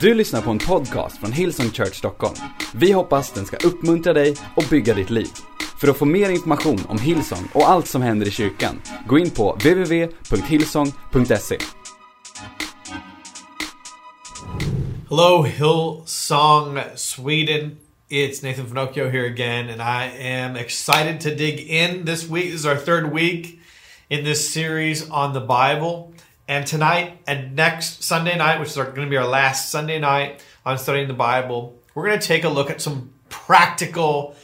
Du lyssnar på en podcast från Hillsong Church Stockholm. Vi hoppas den ska uppmuntra dig och bygga ditt liv. För att få mer information om Hillsong och allt som händer i kyrkan, gå in på www.hillsong.se. Hello, Hillsong Sweden. It's Nathan Finocchio here again, and I am excited to dig in this week. This is our third week in this series on the Bible. And tonight and next Sunday night, which is going to be our last Sunday night on studying the Bible, we're going to take a look at some practical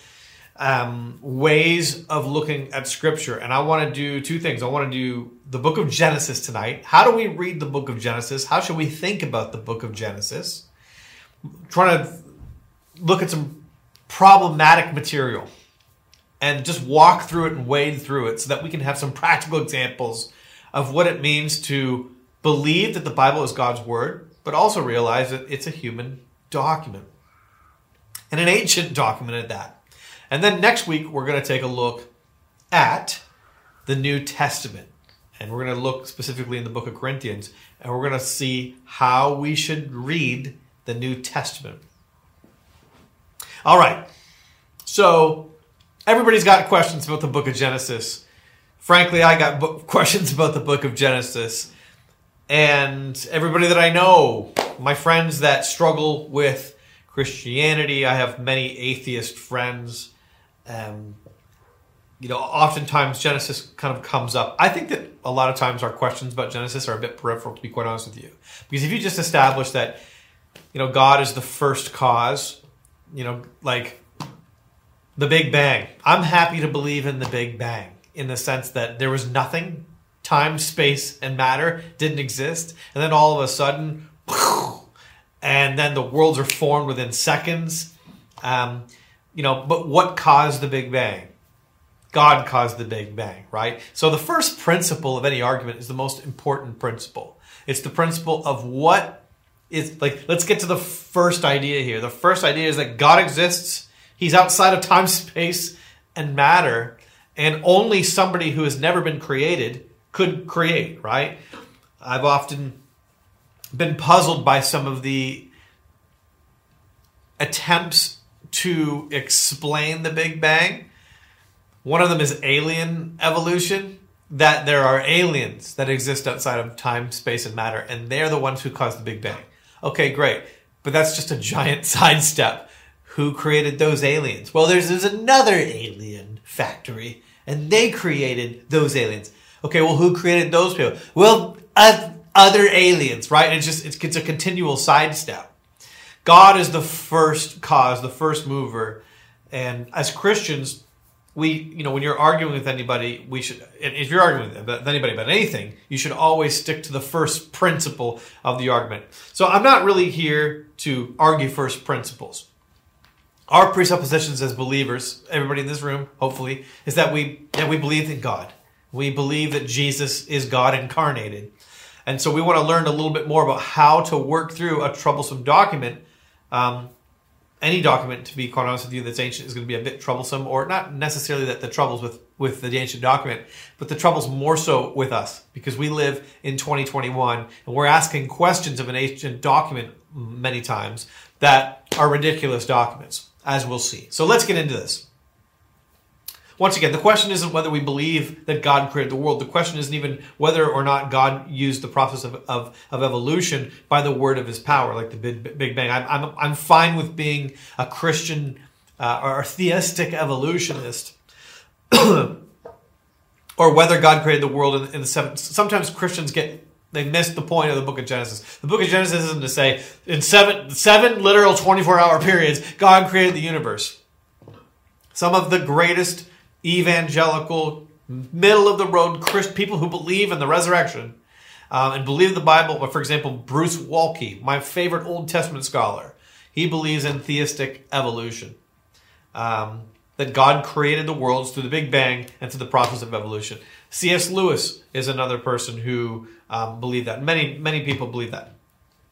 um, ways of looking at Scripture. And I want to do two things. I want to do the book of Genesis tonight. How do we read the book of Genesis? How should we think about the book of Genesis? trying to look at some problematic material and just walk through it and wade through it so that we can have some practical examples of what it means to believe that the Bible is God's word, but also realize that it's a human document and an ancient document at that. And then next week, we're going to take a look at the New Testament. And we're going to look specifically in the book of Corinthians, and we're going to see how we should read the New Testament. All right. So, everybody's got questions about the book of Genesis frankly, I got book, questions about the book of Genesis. And everybody that I know, my friends that struggle with Christianity, I have many atheist friends. Um, you know, oftentimes Genesis kind of comes up. I think that a lot of times our questions about Genesis are a bit peripheral, to be quite honest with you. Because if you just establish that, you know, God is the first cause, you know, like the Big Bang, I'm happy to believe in the Big Bang in the sense that there was nothing, time, space, and matter didn't exist, and then all of a sudden, and then the worlds are formed within seconds. Um, you know, but what caused the Big Bang? God caused the Big Bang, right? So the first principle of any argument is the most important principle. It's the principle of what is like. Let's get to the first idea here. The first idea is that God exists. He's outside of time, space, and matter and only somebody who has never been created could create, right? I've often been puzzled by some of the attempts to explain the Big Bang. One of them is alien evolution, that there are aliens that exist outside of time, space, and matter, and they're the ones who caused the Big Bang. Okay, great. But that's just a giant sidestep. Who created those aliens? Well, there's, there's another alien factory, and they created those aliens. Okay, well, who created those people? Well, other aliens, right? It's just it's, it's a continual sidestep. God is the first cause, the first mover, and as Christians, we you know when you're arguing with anybody, we should if you're arguing with anybody about anything, you should always stick to the first principle of the argument. So I'm not really here to argue first principles our presuppositions as believers, everybody in this room, hopefully, is that we that we believe in God. We believe that Jesus is God incarnated. And so we want to learn a little bit more about how to work through a troublesome document. Um, any document, to be quite honest with you, that's ancient is going to be a bit troublesome, or not necessarily that the troubles with, with the ancient document, but the troubles more so with us because we live in 2021 and we're asking questions of an ancient document many times that are ridiculous documents as we'll see. So let's get into this. Once again, the question isn't whether we believe that God created the world. The question isn't even whether or not God used the process of, of, of evolution by the word of his power, like the Big, Big Bang. I'm, I'm, I'm fine with being a Christian uh, or theistic evolutionist. or whether God created the world in, in the seventh. Sometimes Christians get they missed the point of the book of Genesis. The book of Genesis isn't to say in seven seven literal 24 hour periods, God created the universe. Some of the greatest evangelical, middle of the road Christ, people who believe in the resurrection um, and believe the Bible, for example, Bruce Waltke, my favorite Old Testament scholar, he believes in theistic evolution. Um, that God created the worlds through the Big Bang and through the process of evolution. C.S. Lewis is another person who um, believe that. Many many people believe that.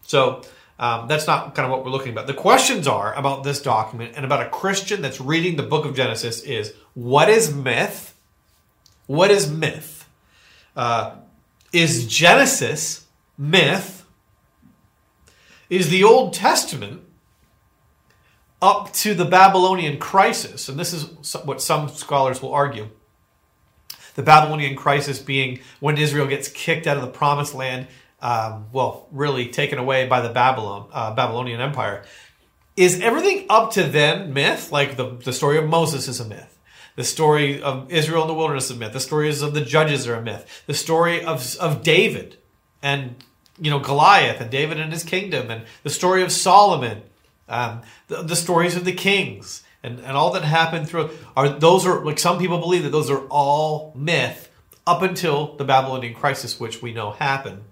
So um, that's not kind of what we're looking about. The questions are about this document and about a Christian that's reading the book of Genesis is what is myth? What is myth? Uh, is Genesis myth? is the Old Testament up to the Babylonian crisis, and this is what some scholars will argue. The Babylonian crisis being when Israel gets kicked out of the promised land, um, well, really taken away by the Babylon uh, Babylonian Empire. Is everything up to then myth? Like the, the story of Moses is a myth. The story of Israel in the wilderness is a myth. The stories of the judges are a myth. The story of, of David and you know Goliath and David and his kingdom and the story of Solomon um, the, the, stories of the kings and, and all that happened through are those are like some people believe that those are all myth up until the Babylonian crisis, which we know happened,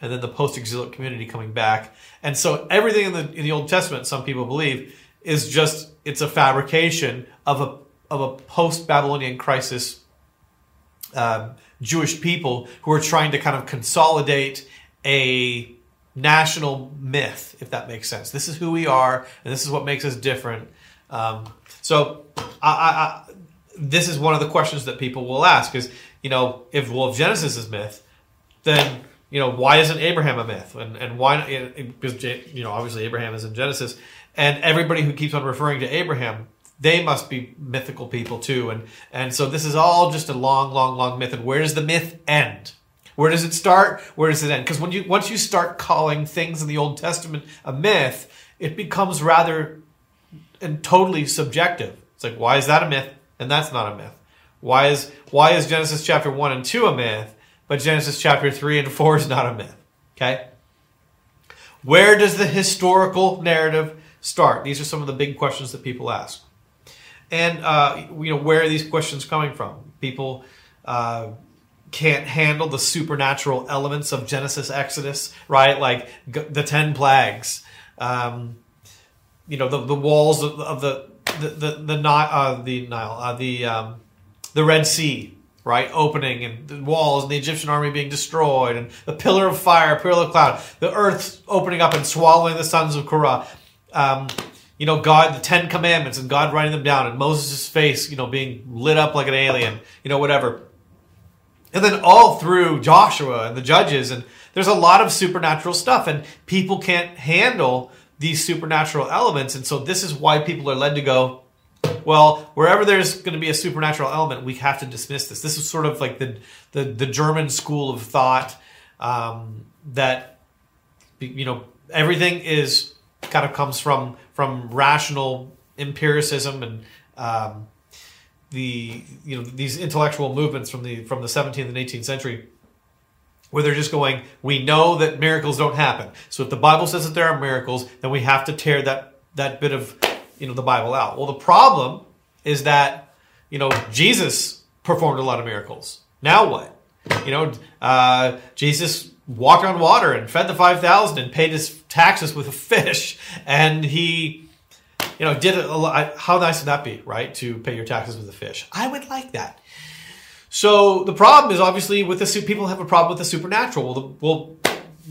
and then the post-exilic community coming back. And so everything in the in the Old Testament, some people believe, is just it's a fabrication of a of a post-Babylonian crisis um, Jewish people who are trying to kind of consolidate a national myth, if that makes sense. This is who we are, and this is what makes us different. Um, so, I, I, this is one of the questions that people will ask: is you know, if well, if Genesis is myth, then you know, why isn't Abraham a myth? And and why? Because you know, obviously Abraham is in Genesis, and everybody who keeps on referring to Abraham they must be mythical people too and and so this is all just a long long long myth and where does the myth end where does it start? Where does it end? Because when you once you start calling things in the Old Testament a myth, it becomes rather and totally subjective. It's like why is that a myth and that's not a myth? Why is why is Genesis chapter 1 and 2 a myth, but Genesis chapter 3 and 4 is not a myth? Okay? Where does the historical narrative start? These are some of the big questions that people ask. And uh, you know, where are these questions coming from? People uh, can't handle the supernatural elements of Genesis, Exodus, right? Like the ten plagues, um, you know, the, the walls of, the the the the, uh, the Nile, uh, the um, the Red Sea, right, opening and the walls and the Egyptian army being destroyed, and the pillar of fire, pillar of cloud, the earth opening up and swallowing the sons of Korah. Um, you know, God, the Ten Commandments, and God writing them down, and Moses' face, you know, being lit up like an alien, you know, whatever and then all through Joshua and the judges, and there's a lot of supernatural stuff, and people can't handle these supernatural elements, and so this is why people are led to go. Well, wherever there's going to be a supernatural element, we have to dismiss this. This is sort of like the the, the German school of thought um, that you know everything is kind of comes from from rational empiricism and um, the you know these intellectual movements from the from the 17th and 18th century where they're just going we know that miracles don't happen so if the bible says that there are miracles then we have to tear that that bit of you know the bible out well the problem is that you know jesus performed a lot of miracles now what you know uh, jesus walked on water and fed the 5000 and paid his taxes with a fish and he you know, did a lot. How nice would that be, right? To pay your taxes with a fish. I would like that. So the problem is obviously with the people have a problem with the supernatural. Well, the, well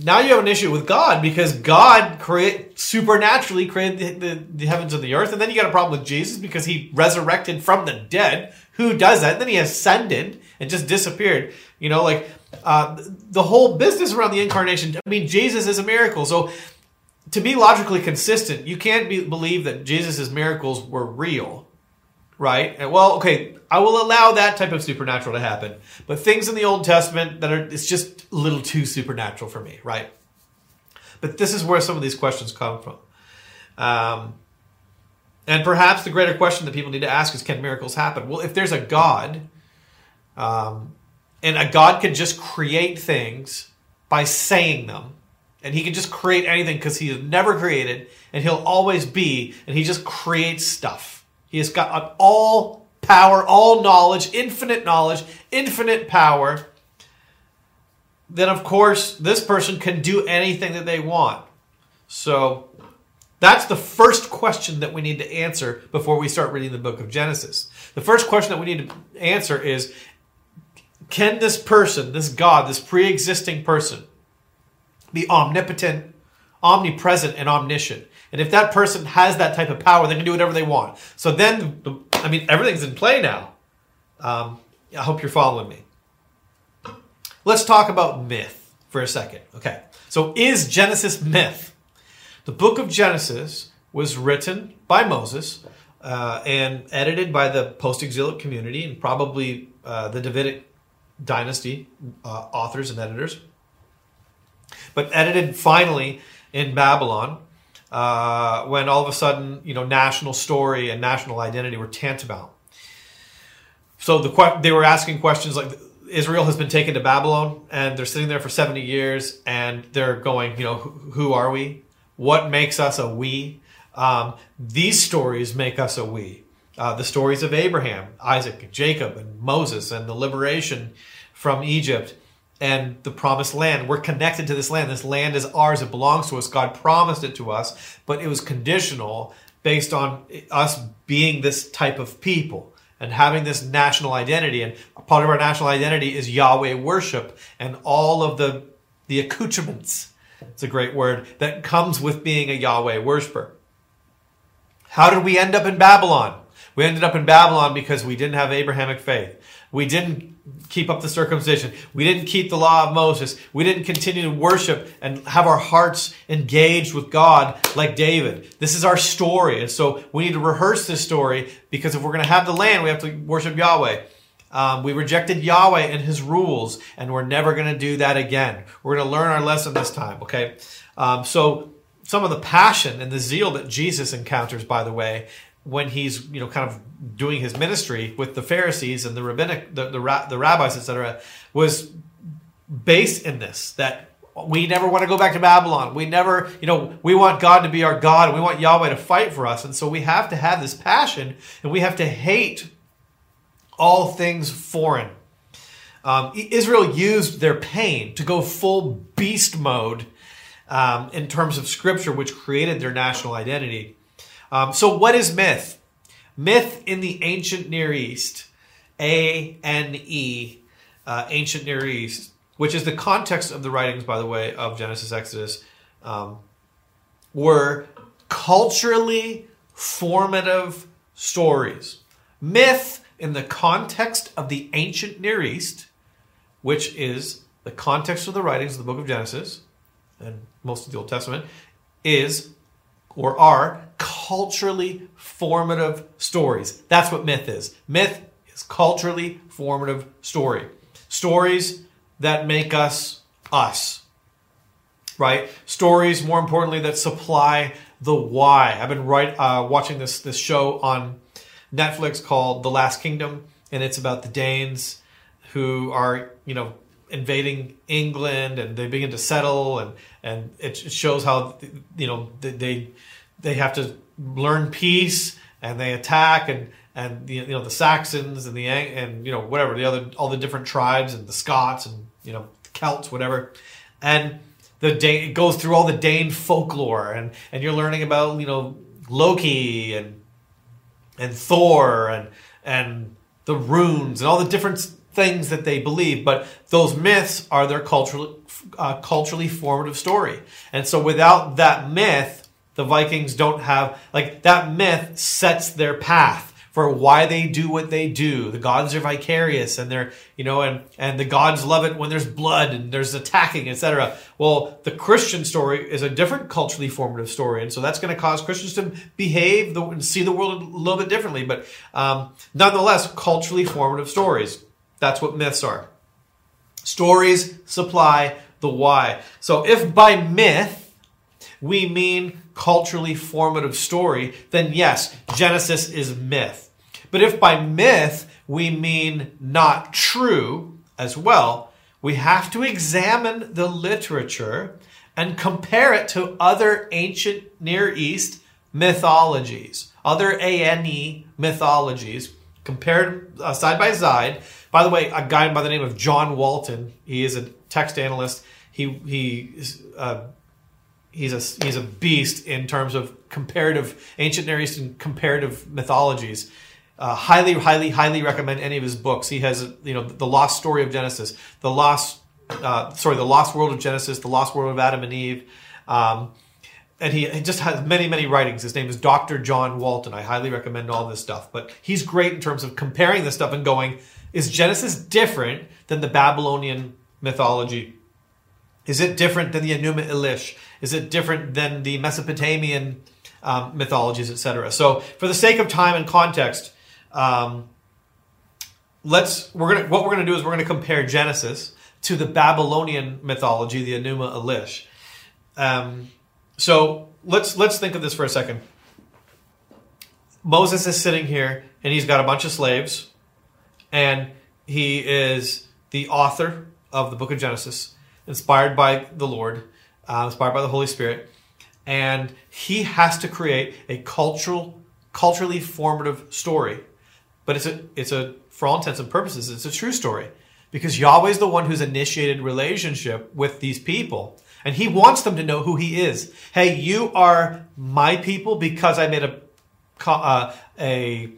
now you have an issue with God because God create supernaturally created the, the, the, heavens and the earth, and then you got a problem with Jesus because he resurrected from the dead. Who does that? And then he ascended and just disappeared. You know, like uh, the whole business around the incarnation. I mean, Jesus is a miracle. So to be logically consistent, you can't be, believe that Jesus' miracles were real, right? And, well, okay, I will allow that type of supernatural to happen, but things in the Old Testament that are it's just a little too supernatural for me, right? But this is where some of these questions come from. Um, and perhaps the greater question that people need to ask is can miracles happen? Well, if there's a God, um, and a God can just create things by saying them, and he can just create anything because he never created and he'll always be and he just creates stuff he has got all power all knowledge infinite knowledge infinite power. Then of course this person can do anything that they want. So that's the first question that we need to answer before we start reading the book of genesis. The first question that we need to answer is can this person this god this pre-existing person be omnipotent, omnipresent, and omniscient. And if that person has that type of power, they can do whatever they want. So then, I mean, everything's in play now. Um, I hope you're following me. Let's talk about myth for a second. Okay. So is Genesis myth? The book of Genesis was written by Moses uh, and edited by the post exilic community and probably uh, the Davidic dynasty uh, authors and editors, but edited finally in Babylon. Uh, when all of a sudden, you know, national story and national identity were tantamount. So the they were asking questions like Israel has been taken to Babylon and they're sitting there for 70 years and they're going, you know, who are we? What makes us a we? Um, these stories make us a we. Uh, the stories of Abraham, Isaac, Jacob, and Moses, and the liberation from Egypt and the promised land. We're connected to this land. This land is ours. It belongs to us. God promised it to us, but it was conditional based on us being this type of people and having this national identity. And part of our national identity is Yahweh worship and all of the, the accoutrements. It's a great word that comes with being a Yahweh worshiper. How did we end up in Babylon? We ended up in Babylon because we didn't have Abrahamic faith. We didn't keep up the circumcision. We didn't keep the law of Moses. We didn't continue to worship and have our hearts engaged with God like David. This is our story. And so we need to rehearse this story because if we're going to have the land, we have to worship Yahweh. Um, we rejected Yahweh and his rules, and we're never going to do that again. We're going to learn our lesson this time, okay? Um, so, some of the passion and the zeal that Jesus encounters, by the way, when he's you know kind of doing his ministry with the Pharisees and the rabbinic the the, the rabbis etc was based in this that we never want to go back to Babylon. We never, you know, we want God to be our God. and We want Yahweh to fight for us. And so we have to have this passion and we have to hate all things foreign. Um, Israel used their pain to go full beast mode um, in terms of scripture, which created their national identity. Um, so, what is myth? Myth in the ancient Near East, A N E, uh, ancient Near East, which is the context of the writings, by the way, of Genesis, Exodus, um, were culturally formative stories. Myth in the context of the ancient Near East, which is the context of the writings of the book of Genesis and most of the Old Testament, is or are culturally formative stories. That's what myth is. Myth is culturally formative story. Stories that make us us. Right? Stories, more importantly, that supply the why. I've been right uh, watching this this show on Netflix called The Last Kingdom, and it's about the Danes who are, you know, invading England and they begin to settle and and it shows how you know they they have to learn peace and they attack and and you know the Saxons and the and you know whatever the other all the different tribes and the Scots and you know Celts whatever and the Dane, it goes through all the Dane folklore and and you're learning about you know Loki and and Thor and and the runes and all the different things that they believe, but those myths are their culturally uh, culturally formative story. And so, without that myth, the Vikings don't have like that myth sets their path for why they do what they do. The gods are vicarious and they're, you know, and, and the gods love it when there's blood and there's attacking, etc. Well, the Christian story is a different culturally formative story. And so that's going to cause Christians to behave and see the world a little bit differently. But um, nonetheless, culturally formative stories. That's what myths are. Stories supply the why. So if by myth we mean culturally formative story, then yes, Genesis is myth. But if by myth we mean not true as well, we have to examine the literature and compare it to other ancient Near East mythologies, other ANE mythologies, compared uh, side by side. By the way, a guy by the name of John Walton, he is a text analyst. He he uh, he's a he's a beast in terms of comparative ancient Near Eastern comparative mythologies. Uh, highly, highly, highly recommend any of his books. He has, you know, the Lost Story of Genesis, the Lost, uh, sorry, the Lost World of Genesis, the Lost World of Adam and Eve, um, and he, he, just has many, many writings. His name is Dr. John Walton. I highly recommend all this stuff. But he's great in terms of comparing this stuff and going, is Genesis different than the Babylonian mythology? Is it different than the Enuma Elish? Is it different than the Mesopotamian um, mythologies, etc.? So, for the sake of time and context, um, let's we're gonna what we're gonna do is we're gonna compare Genesis to the Babylonian mythology, the Enuma Elish. Um, so let's let's think of this for a second. Moses is sitting here and he's got a bunch of slaves, and he is the author of the book of Genesis, inspired by the Lord, uh, inspired by the Holy Spirit, and he has to create a cultural, culturally formative story. But it's a, it's a, for all intents and purposes, it's a true story because Yahweh is the one who's initiated relationship with these people. And he wants them to know who he is. Hey, you are my people because I made a, uh, a,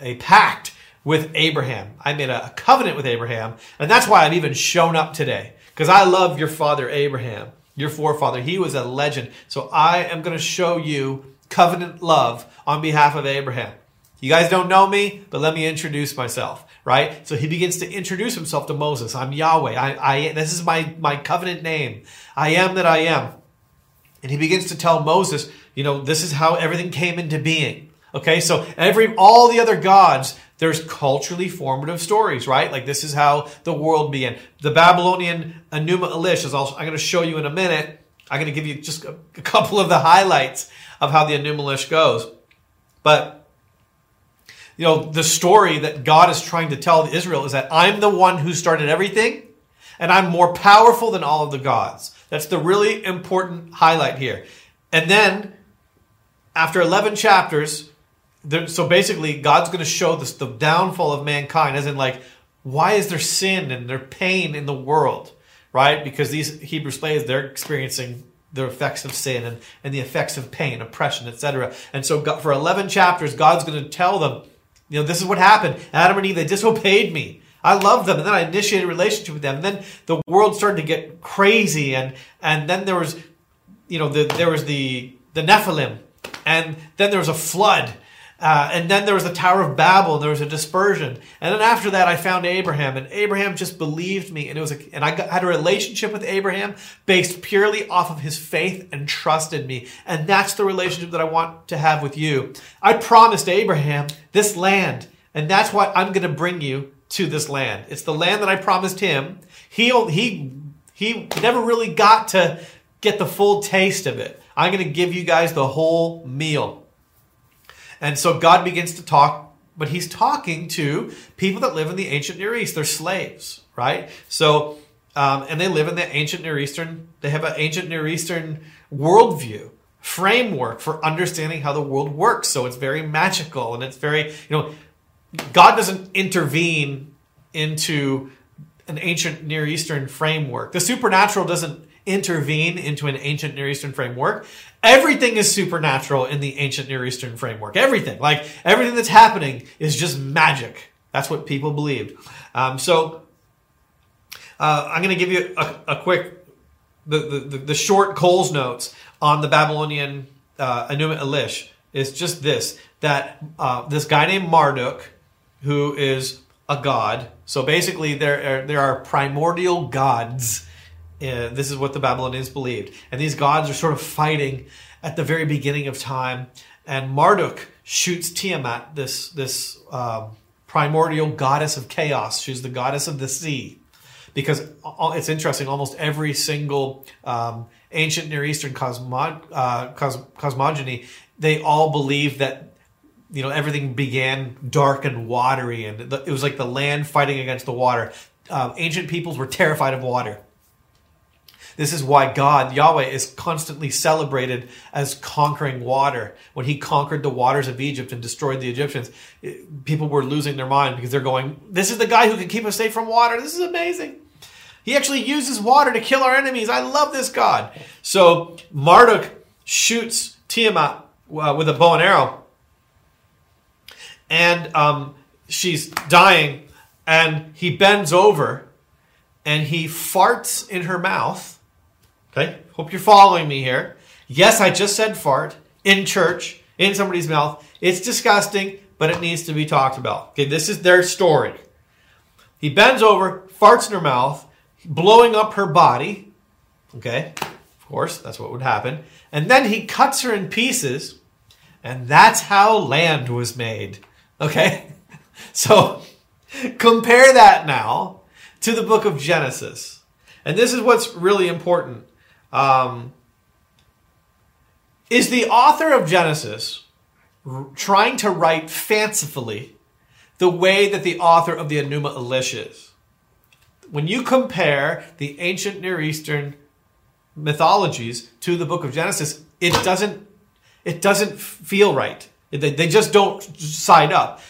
a pact with Abraham. I made a covenant with Abraham. And that's why I've even shown up today because I love your father Abraham, your forefather. He was a legend. So I am going to show you covenant love on behalf of Abraham. You guys don't know me, but let me introduce myself, right? So he begins to introduce himself to Moses. I'm Yahweh. I, I, this is my, my covenant name. I am that I am. And he begins to tell Moses, you know, this is how everything came into being. Okay, so every all the other gods, there's culturally formative stories, right? Like this is how the world began. The Babylonian Enuma Elish is also I'm going to show you in a minute. I'm going to give you just a, a couple of the highlights of how the Enuma Elish goes. But you know, the story that God is trying to tell Israel is that I'm the one who started everything and I'm more powerful than all of the gods. That's the really important highlight here. And then after 11 chapters, there, so basically God's going to show this the downfall of mankind as in like why is there sin and there pain in the world, right? Because these Hebrew slaves they're experiencing the effects of sin and, and the effects of pain, oppression, etc. And so God, for 11 chapters, God's going to tell them you know, this is what happened. Adam and Eve, they disobeyed me. I loved them, and then I initiated a relationship with them. And then the world started to get crazy, and and then there was, you know, the, there was the the Nephilim, and then there was a flood, uh, and then there was the Tower of Babel, and there was a dispersion. And then after that, I found Abraham, and Abraham just believed me, and it was, a, and I got, had a relationship with Abraham based purely off of his faith and trusted me, and that's the relationship that I want to have with you. I promised Abraham this land, and that's why I'm going to bring you to this land. It's the land that I promised him. He he he never really got to get the full taste of it. I'm going to give you guys the whole meal. And so God begins to talk, but he's talking to people that live in the ancient Near East. They're slaves, right? So, um, and they live in the ancient Near Eastern, they have an ancient Near Eastern worldview framework for understanding how the world works. So it's very magical and it's very, you know, God doesn't intervene into an ancient Near Eastern framework. The supernatural doesn't intervene into an ancient Near Eastern framework. Everything is supernatural in the ancient Near Eastern framework. Everything. Like everything that's happening is just magic. That's what people believed. Um, so uh, I'm going to give you a, a quick, the, the, the, short Coles notes on the Babylonian uh, Enuma Elish is just this that uh, this guy named Marduk, who is a god. So basically, there are, there are primordial gods uh, this is what the Babylonians believed. And these gods are sort of fighting at the very beginning of time. And Marduk shoots Tiamat, this, this um, primordial goddess of chaos. She's the goddess of the sea. Because it's interesting, almost every single um, ancient Near Eastern cosmo- uh, cos- cosmogony, they all believe that you know everything began dark and watery, and it was like the land fighting against the water. Uh, ancient peoples were terrified of water this is why God, Yahweh, is constantly celebrated as conquering water. When he conquered the waters of Egypt and destroyed the Egyptians, people were losing their mind because they're going, This is the guy who can keep us safe from water. This is amazing. He actually uses water to kill our enemies. I love this God. So Marduk shoots Tiamat uh, with a bow and arrow, and um, she's dying, and he bends over and he farts in her mouth Okay, hope you're following me here. Yes, I just said fart in church, in somebody's mouth. It's disgusting, but it needs to be talked about. Okay, this is their story. He bends over, farts in her mouth, blowing up her body. Okay, Of course, that's what would happen. And then he cuts her in pieces, and that's how land was made. Okay? So compare that now to the book of Genesis. And this is what's really important. Um, is the author of Genesis r- trying to write fancifully the way that the author of the Enuma Elish is? When you compare the ancient Near Eastern mythologies to the book of Genesis, it doesn't it doesn't feel right. They, they just don't side up.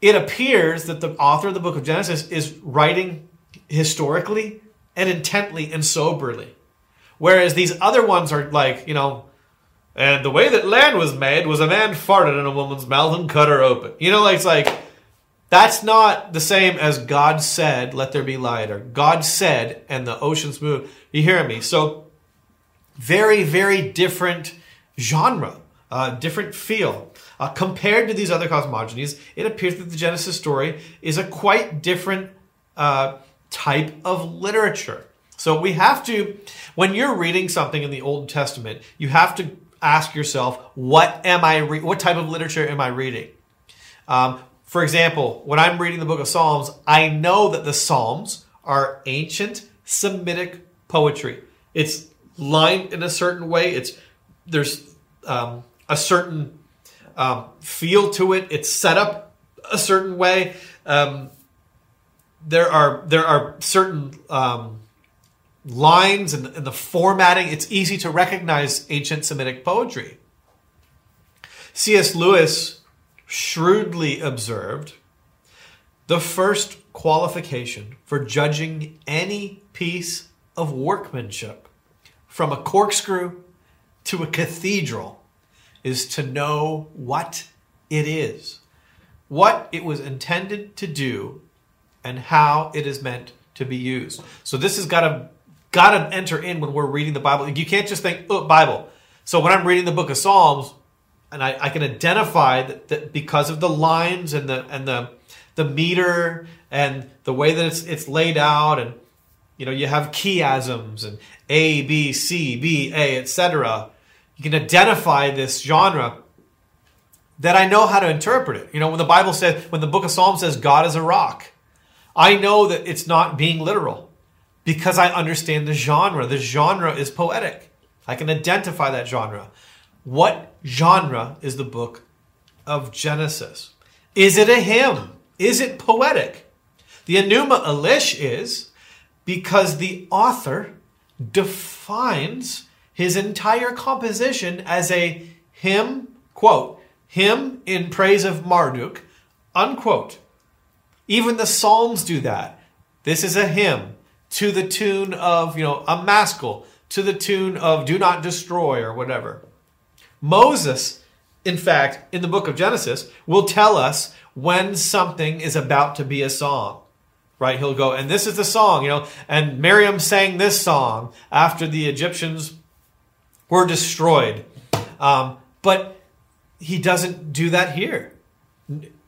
It appears that the author of the book of Genesis is writing historically and intently and soberly. Whereas these other ones are like, you know, and the way that land was made was a man farted in a woman's mouth and cut her open. You know, like it's like that's not the same as God said, "Let there be light," or God said, and the oceans moved. You hear me? So very, very different genre, uh, different feel. Uh, compared to these other cosmogonies, it appears that the Genesis story is a quite different uh, type of literature. So we have to, when you're reading something in the Old Testament, you have to ask yourself, what am I? Re- what type of literature am I reading? Um, for example, when I'm reading the Book of Psalms, I know that the Psalms are ancient Semitic poetry. It's lined in a certain way. It's there's um, a certain um, feel to it. It's set up a certain way. Um, there are there are certain um, lines and, and the formatting. It's easy to recognize ancient Semitic poetry. C.S. Lewis shrewdly observed the first qualification for judging any piece of workmanship from a corkscrew to a cathedral is to know what it is, what it was intended to do, and how it is meant to be used. So this has got to got to enter in when we're reading the Bible. You can't just think, oh, Bible. So when I'm reading the book of Psalms, and I, I can identify that, that, because of the lines and the and the the meter and the way that it's it's laid out, and you know you have chiasms and A, B, C, B, A, etc. You can identify this genre that I know how to interpret it. You know, when the Bible says, when the book of Psalms says God is a rock, I know that it's not being literal because I understand the genre. The genre is poetic. I can identify that genre. What genre is the book of Genesis? Is it a hymn? Is it poetic? The Enuma Elish is because the author defines his entire composition as a hymn, quote, hymn in praise of Marduk, unquote. Even the Psalms do that. This is a hymn to the tune of, you know, a maskil, to the tune of do not destroy or whatever. Moses, in fact, in the book of Genesis, will tell us when something is about to be a song. Right? He'll go, and this is the song, you know, and Miriam sang this song after the Egyptians were destroyed. Um, but he doesn't do that here.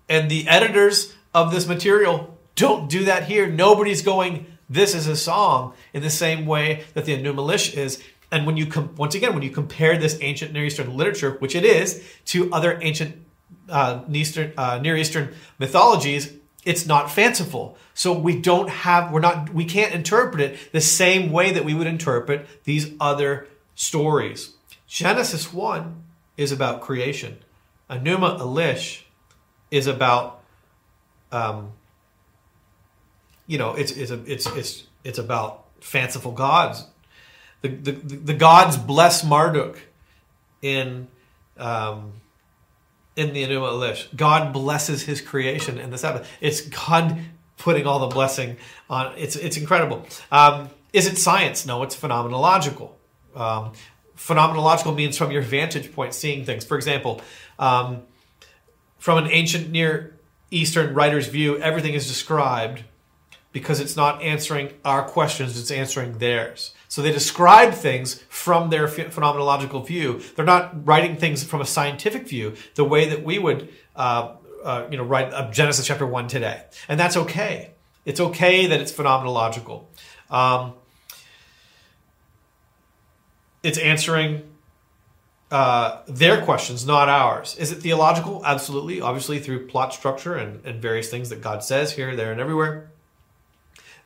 And the editors of this material don't do that here. Nobody's going, this is a song in the same way that the Enuma Elish is. And when you com- once again, when you compare this ancient Near Eastern literature, which it is, to other ancient uh, Eastern, uh, Near Eastern mythologies, it's not fanciful. So we don't have, we're not, we can't interpret it the same way that we would interpret these other stories. Genesis 1 is about creation. Enuma Elish is about, um, you know, it's, it's, a, it's, it's, it's about fanciful gods. The, the, the gods bless Marduk in, um, in the Enuma Elish. God blesses his creation in the Sabbath. It's God putting all the blessing on. It's, it's incredible. Um, is it science? No, it's phenomenological. Um, phenomenological means from your vantage point seeing things. For example, um, from an ancient Near Eastern writer's view, everything is described because it's not answering our questions, it's answering theirs. So they describe things from their phenomenological view. They're not writing things from a scientific view, the way that we would, uh, uh, you know, write uh, Genesis chapter one today, and that's okay. It's okay that it's phenomenological. Um, it's answering uh, their questions, not ours. Is it theological? Absolutely. Obviously, through plot structure and, and various things that God says here, there, and everywhere.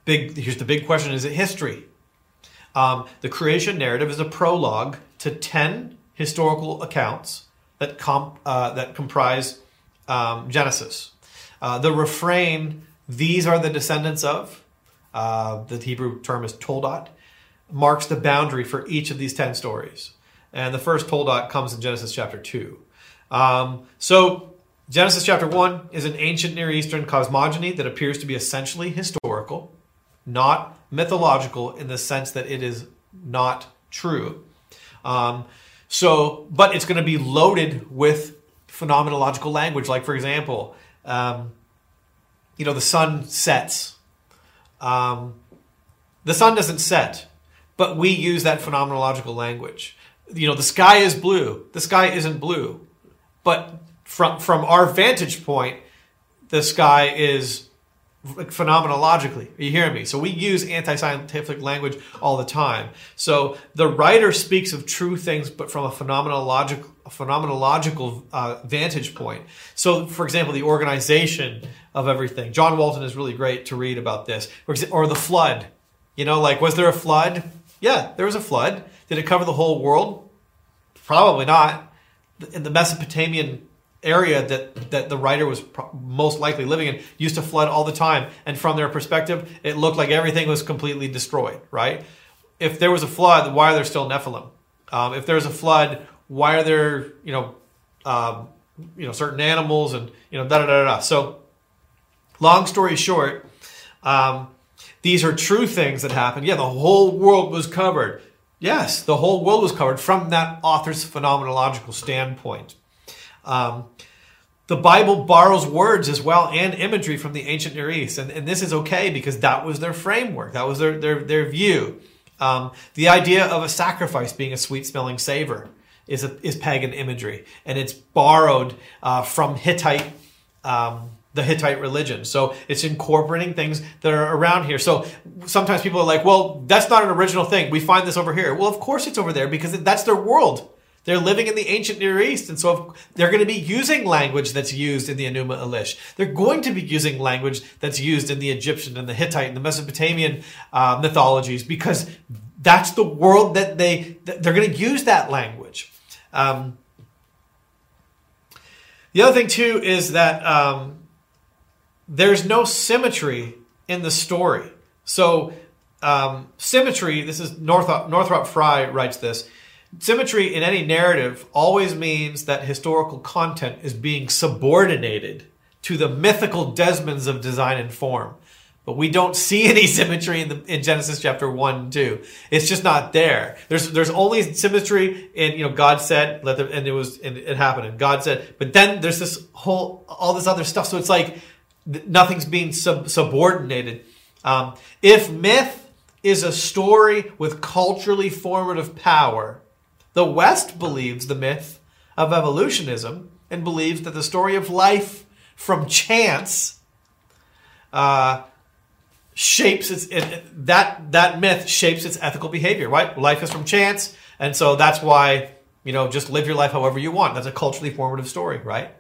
Big. Here's the big question: Is it history? Um, the creation narrative is a prologue to ten historical accounts that comp, uh, that comprise um, Genesis. Uh, the refrain, "These are the descendants of," uh, the Hebrew term is toldot, marks the boundary for each of these ten stories. And the first toldot comes in Genesis chapter 2. Um, so, Genesis chapter 1 is an ancient Near Eastern cosmogony that appears to be essentially historical, not mythological in the sense that it is not true. Um, so, but it's going to be loaded with phenomenological language. Like, for example, um, you know, the sun sets. Um, the sun doesn't set, but we use that phenomenological language you know the sky is blue the sky isn't blue but from from our vantage point the sky is phenomenologically. Are you hearing me? So we use anti-scientific language all the time. So the writer speaks of true things but from a phenomenological phenomenological uh, vantage point. So for example the organization of everything. John walton is really great to read about this. Or the flood. You know like was there a flood? Yeah there was a flood. Did it cover the whole world? Probably not. In the Mesopotamian area that, that the writer was pro- most likely living in used to flood all the time. And from their perspective, it looked like everything was completely destroyed, right? If there was a flood, why are there still Nephilim? Um, if there's a flood, why are there, you know, um, you know, certain animals and, you know, da da da da. So, long story short, um, these are true things that happened. Yeah, the whole world was covered. Yes, the whole world was covered from that author's phenomenological standpoint. Um, the Bible borrows words as well and imagery from the ancient Near East, and, and this is okay because that was their framework, that was their their, their view. Um, the idea of a sacrifice being a sweet smelling savor is a, is pagan imagery, and it's borrowed uh, from Hittite um, the Hittite religion. So it's incorporating things that are around here. So sometimes people are like, well, that's not an original thing. We find this over here. Well, of course it's over there because that's their world. They're living in the ancient Near East, and so they're going to be using language that's used in the Enuma Elish. They're going to be using language that's used in the Egyptian and the Hittite and the Mesopotamian uh, mythologies because that's the world that they they're going to use that language. Um, the other thing too is that um, there's no symmetry in the story. So, um, symmetry, this is Northrop, Northrop Frye writes this. Symmetry in any narrative always means that historical content is being subordinated to the mythical Desmonds of design and form. But we don't see any symmetry in, the, in Genesis chapter one and two. It's just not there. There's there's only symmetry in you know God said let them and it was and it happened and God said. But then there's this whole all this other stuff. So it's like nothing's being sub- subordinated. Um, if myth is a story with culturally formative power, the West believes the myth of evolutionism and believes that the story of life from chance uh, shapes its it, that that myth shapes its ethical behavior. Right, life is from chance, and so that's why you know just live your life however you want. That's a culturally formative story, right?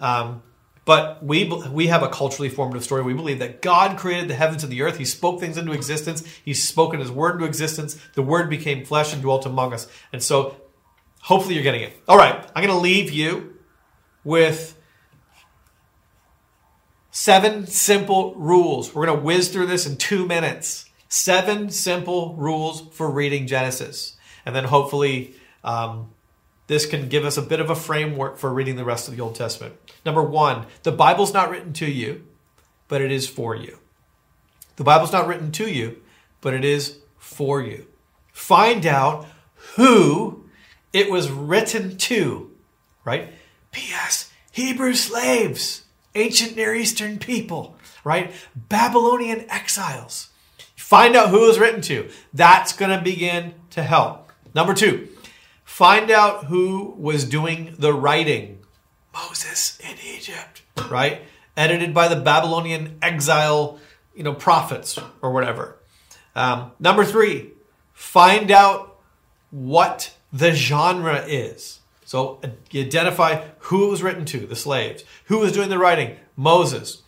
Um, but we, we have a culturally formative story. We believe that God created the heavens and the earth. He spoke things into existence. He's spoken His word into existence. The word became flesh and dwelt among us. And so hopefully you're getting it. All right, I'm going to leave you with seven simple rules. We're going to whiz through this in two minutes. Seven simple rules for reading Genesis. And then hopefully, um, this can give us a bit of a framework for reading the rest of the Old Testament. Number one, the Bible's not written to you, but it is for you. The Bible's not written to you, but it is for you. Find out who it was written to, right? P.S. Hebrew slaves, ancient Near Eastern people, right? Babylonian exiles. Find out who it was written to. That's going to begin to help. Number two, Find out who was doing the writing. Moses in Egypt, right? Edited by the Babylonian exile, you know, prophets or whatever. Um, number three, find out what the genre is. So uh, identify who it was written to, the slaves. Who was doing the writing? Moses.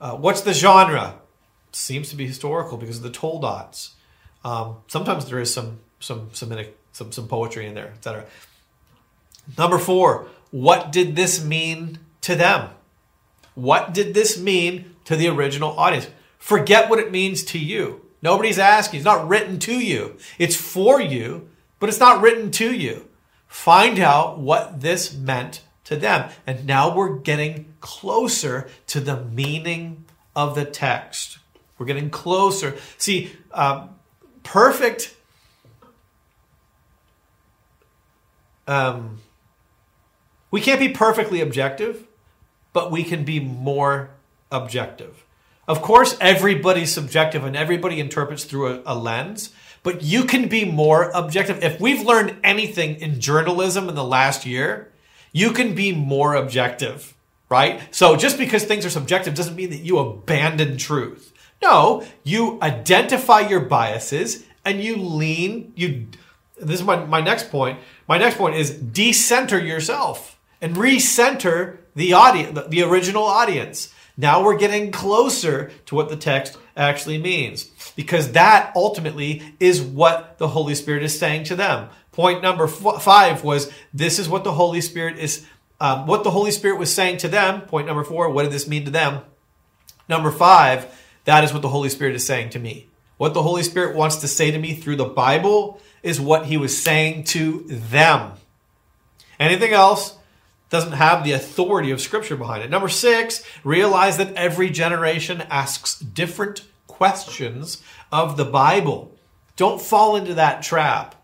Uh, what's the genre? Seems to be historical because of the toldots. Um, sometimes there is some some Semitic, some some poetry in there, etc. Number four, what did this mean to them? What did this mean to the original audience? Forget what it means to you. Nobody's asking. It's not written to you. It's for you, but it's not written to you. Find out what this meant to them. And now we're getting closer to the meaning of the text. We're getting closer. See, um, perfect. Um, we can't be perfectly objective, but we can be more objective. Of course, everybody's subjective and everybody interprets through a, a, lens, but you can be more objective. If we've learned anything in journalism in the last year, you can be more objective, right? So just because things are subjective doesn't mean that you abandon truth. No, you identify your biases and you lean, you, this is my, my next point. My next point is decenter yourself and recenter the audience, the, original audience. Now we're getting closer to what the text actually means because that ultimately is what the Holy Spirit is saying to them. Point number f- five was this is what the Holy Spirit is, um, what the Holy Spirit was saying to them. Point number four, what did this mean to them? Number five, that is what the Holy Spirit is saying to me. What the Holy Spirit wants to say to me through the Bible is what he was saying to them. Anything else doesn't have the authority of Scripture behind it. Number six, realize that every generation asks different questions of the Bible. Don't fall into that trap.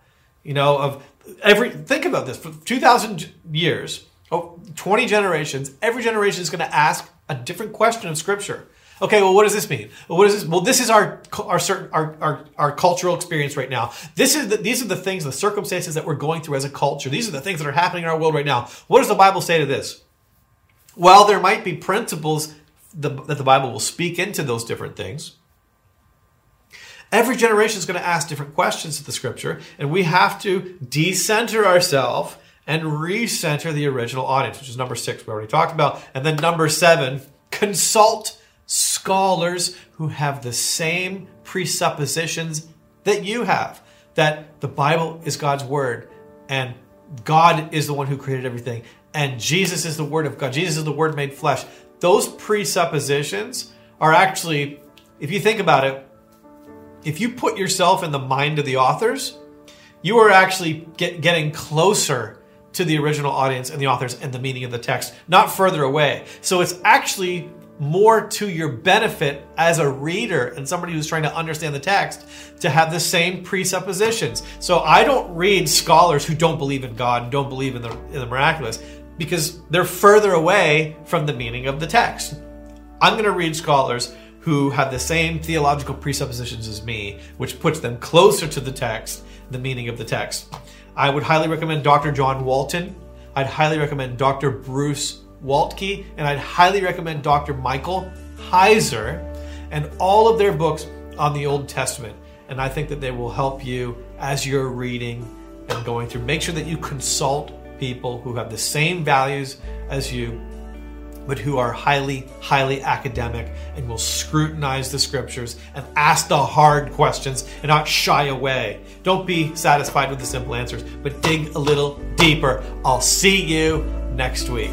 You know, of every, think about this for 2,000 years, oh, 20 generations, every generation is going to ask a different question of Scripture. Okay, well, what does this mean? Well, what is this? Well, this is our our certain our, our, our cultural experience right now. This is the, these are the things, the circumstances that we're going through as a culture. These are the things that are happening in our world right now. What does the Bible say to this? Well, there might be principles the, that the Bible will speak into those different things. Every generation is going to ask different questions of the Scripture, and we have to decenter ourselves and recenter the original audience, which is number six we already talked about, and then number seven, consult scholars who have the same presuppositions that you have that the Bible is God's word and God is the one who created everything and Jesus is the word of God. Jesus is the word made flesh. Those presuppositions are actually, if you think about it, if you put yourself in the mind of the authors, you are actually get, getting closer to the original audience and the authors and the meaning of the text, not further away. So it's actually more to your benefit as a reader and somebody who's trying to understand the text to have the same presuppositions. So I don't read scholars who don't believe in God and don't believe in the, in the miraculous because they're further away from the meaning of the text. I'm going to read scholars who have the same theological presuppositions as me, which puts them closer to the text, the meaning of the text. I would highly recommend Dr. John Walton. I'd highly recommend Dr. Bruce Waltke, and I'd highly recommend Dr. Michael Heiser and all of their books on the Old Testament. And I think that they will help you as you're reading and going through. Make sure that you consult people who have the same values as you, but who are highly, highly academic and will scrutinize the scriptures and ask the hard questions and not shy away. Don't be satisfied with the simple answers, but dig a little deeper. I'll see you next week.